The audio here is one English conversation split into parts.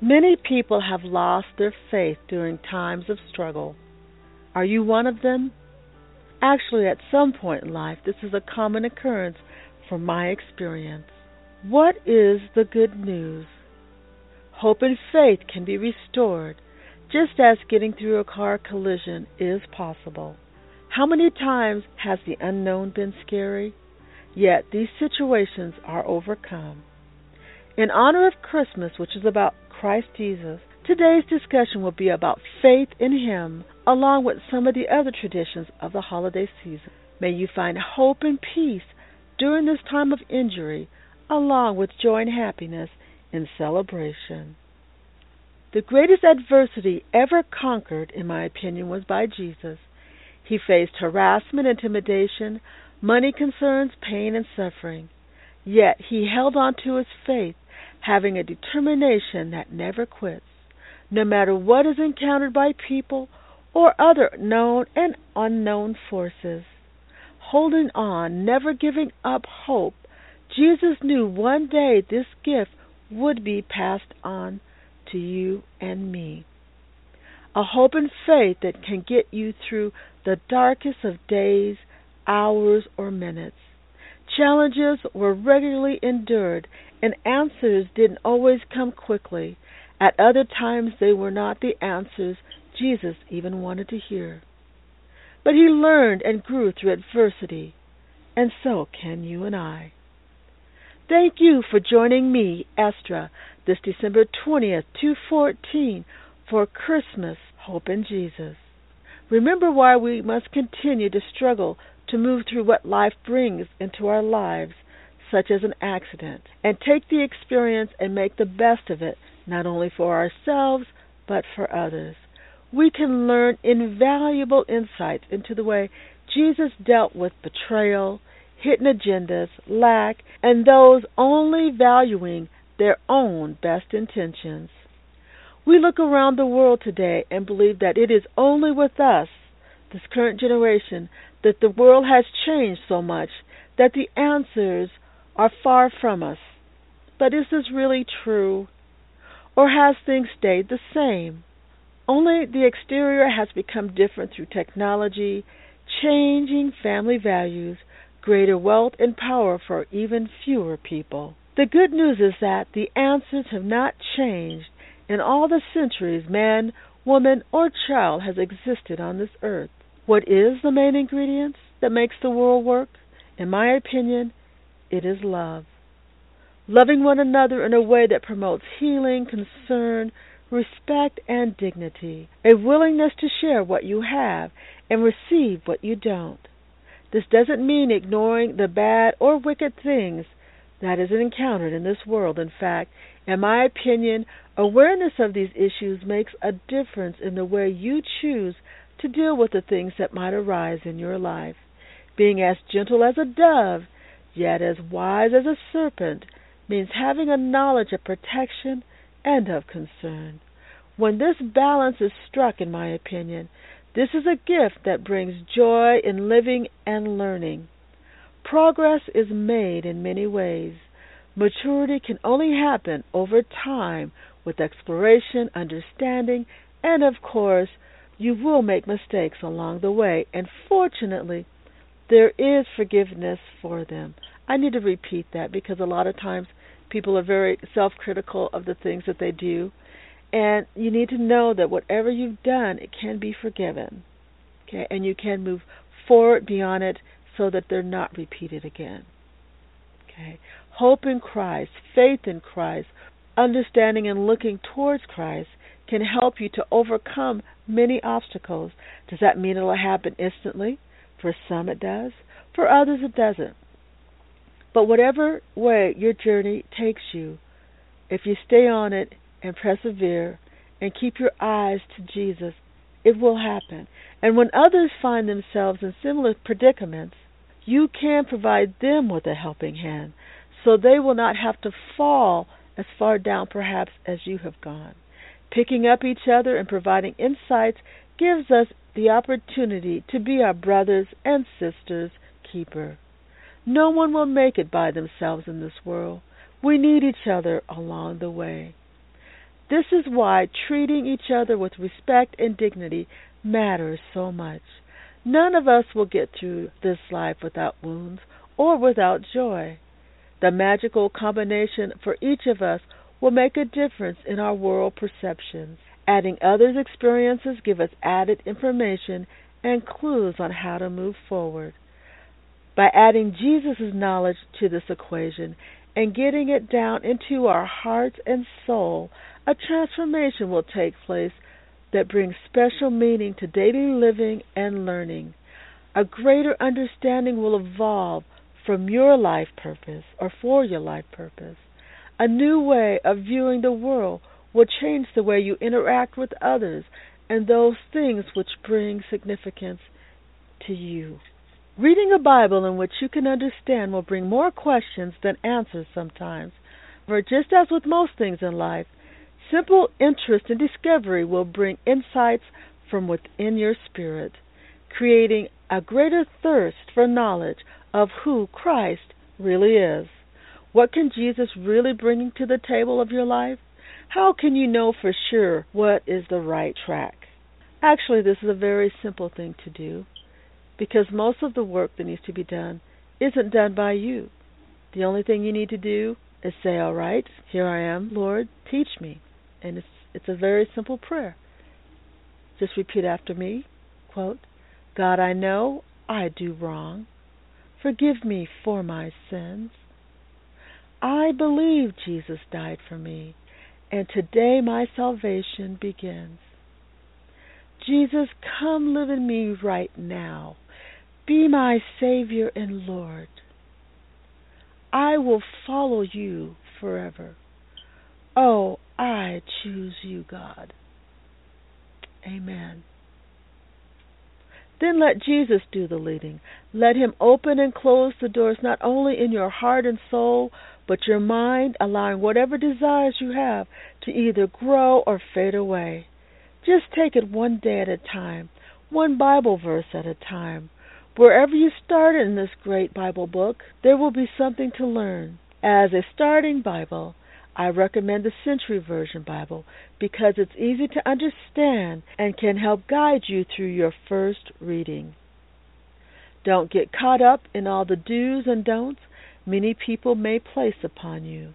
Many people have lost their faith during times of struggle. Are you one of them? Actually, at some point in life, this is a common occurrence from my experience. What is the good news? Hope and faith can be restored, just as getting through a car collision is possible. How many times has the unknown been scary? Yet these situations are overcome. In honor of Christmas, which is about Christ Jesus, today's discussion will be about faith in Him, along with some of the other traditions of the holiday season. May you find hope and peace during this time of injury, along with joy and happiness in celebration. The greatest adversity ever conquered, in my opinion, was by Jesus. He faced harassment, intimidation, money concerns, pain, and suffering. Yet he held on to his faith having a determination that never quits, no matter what is encountered by people or other known and unknown forces. Holding on, never giving up hope, Jesus knew one day this gift would be passed on to you and me. A hope and faith that can get you through the darkest of days, hours, or minutes. Challenges were regularly endured and answers didn't always come quickly. At other times, they were not the answers Jesus even wanted to hear. But he learned and grew through adversity, and so can you and I. Thank you for joining me, Estra, this December 20th, 2014, for Christmas Hope in Jesus. Remember why we must continue to struggle to move through what life brings into our lives such as an accident, and take the experience and make the best of it, not only for ourselves, but for others. We can learn invaluable insights into the way Jesus dealt with betrayal, hidden agendas, lack, and those only valuing their own best intentions. We look around the world today and believe that it is only with us, this current generation, that the world has changed so much that the answers are far from us. But is this really true? Or has things stayed the same? Only the exterior has become different through technology, changing family values, greater wealth and power for even fewer people. The good news is that the answers have not changed in all the centuries man, woman, or child has existed on this earth. What is the main ingredient that makes the world work? In my opinion, it is love. Loving one another in a way that promotes healing, concern, respect, and dignity. A willingness to share what you have and receive what you don't. This doesn't mean ignoring the bad or wicked things that is encountered in this world. In fact, in my opinion, awareness of these issues makes a difference in the way you choose to deal with the things that might arise in your life. Being as gentle as a dove yet as wise as a serpent, means having a knowledge of protection and of concern. When this balance is struck, in my opinion, this is a gift that brings joy in living and learning. Progress is made in many ways. Maturity can only happen over time with exploration, understanding, and of course, you will make mistakes along the way, and fortunately, there is forgiveness for them. I need to repeat that because a lot of times people are very self critical of the things that they do. And you need to know that whatever you've done, it can be forgiven. Okay? And you can move forward beyond it so that they're not repeated again. Okay? Hope in Christ, faith in Christ, understanding and looking towards Christ can help you to overcome many obstacles. Does that mean it'll happen instantly? For some it does, for others it doesn't. But whatever way your journey takes you, if you stay on it and persevere and keep your eyes to Jesus, it will happen. And when others find themselves in similar predicaments, you can provide them with a helping hand so they will not have to fall as far down perhaps as you have gone. Picking up each other and providing insights gives us the opportunity to be our brothers and sisters' keeper. No one will make it by themselves in this world. We need each other along the way. This is why treating each other with respect and dignity matters so much. None of us will get through this life without wounds or without joy. The magical combination for each of us will make a difference in our world perceptions. Adding others' experiences give us added information and clues on how to move forward. By adding Jesus' knowledge to this equation and getting it down into our hearts and soul, a transformation will take place that brings special meaning to daily living and learning. A greater understanding will evolve from your life purpose or for your life purpose. A new way of viewing the world will change the way you interact with others and those things which bring significance to you. Reading a Bible in which you can understand will bring more questions than answers sometimes. For just as with most things in life, simple interest and discovery will bring insights from within your spirit, creating a greater thirst for knowledge of who Christ really is. What can Jesus really bring to the table of your life? How can you know for sure what is the right track? Actually, this is a very simple thing to do because most of the work that needs to be done isn't done by you. The only thing you need to do is say, All right, here I am, Lord, teach me. And it's, it's a very simple prayer. Just repeat after me. Quote, God, I know I do wrong. Forgive me for my sins. I believe Jesus died for me and today my salvation begins. Jesus, come live in me right now. Be my Savior and Lord. I will follow you forever. Oh, I choose you, God. Amen. Then let Jesus do the leading. Let him open and close the doors not only in your heart and soul, but your mind, allowing whatever desires you have to either grow or fade away. Just take it one day at a time, one Bible verse at a time. Wherever you start in this great Bible book, there will be something to learn. As a starting Bible, I recommend the Century Version Bible because it's easy to understand and can help guide you through your first reading. Don't get caught up in all the do's and don'ts many people may place upon you.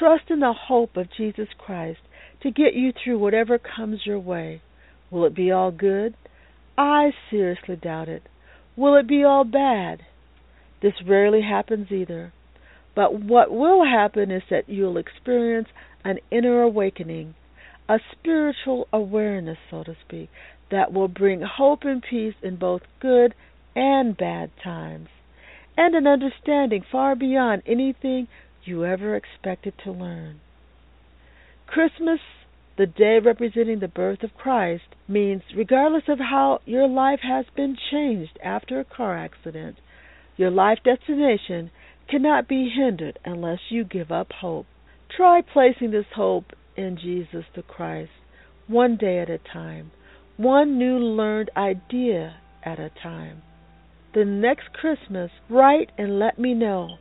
Trust in the hope of Jesus Christ to get you through whatever comes your way. Will it be all good? I seriously doubt it. Will it be all bad? This rarely happens either. But what will happen is that you'll experience an inner awakening, a spiritual awareness, so to speak, that will bring hope and peace in both good and bad times, and an understanding far beyond anything you ever expected to learn. Christmas, the day representing the birth of Christ, means regardless of how your life has been changed after a car accident, your life destination cannot be hindered unless you give up hope. Try placing this hope in Jesus the Christ, one day at a time, one new learned idea at a time. The next Christmas, write and let me know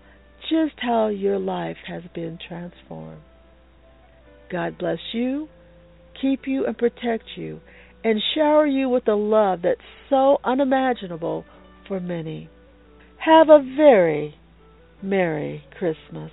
just how your life has been transformed. God bless you, keep you, and protect you, and shower you with a love that's so unimaginable for many. Have a very Merry Christmas.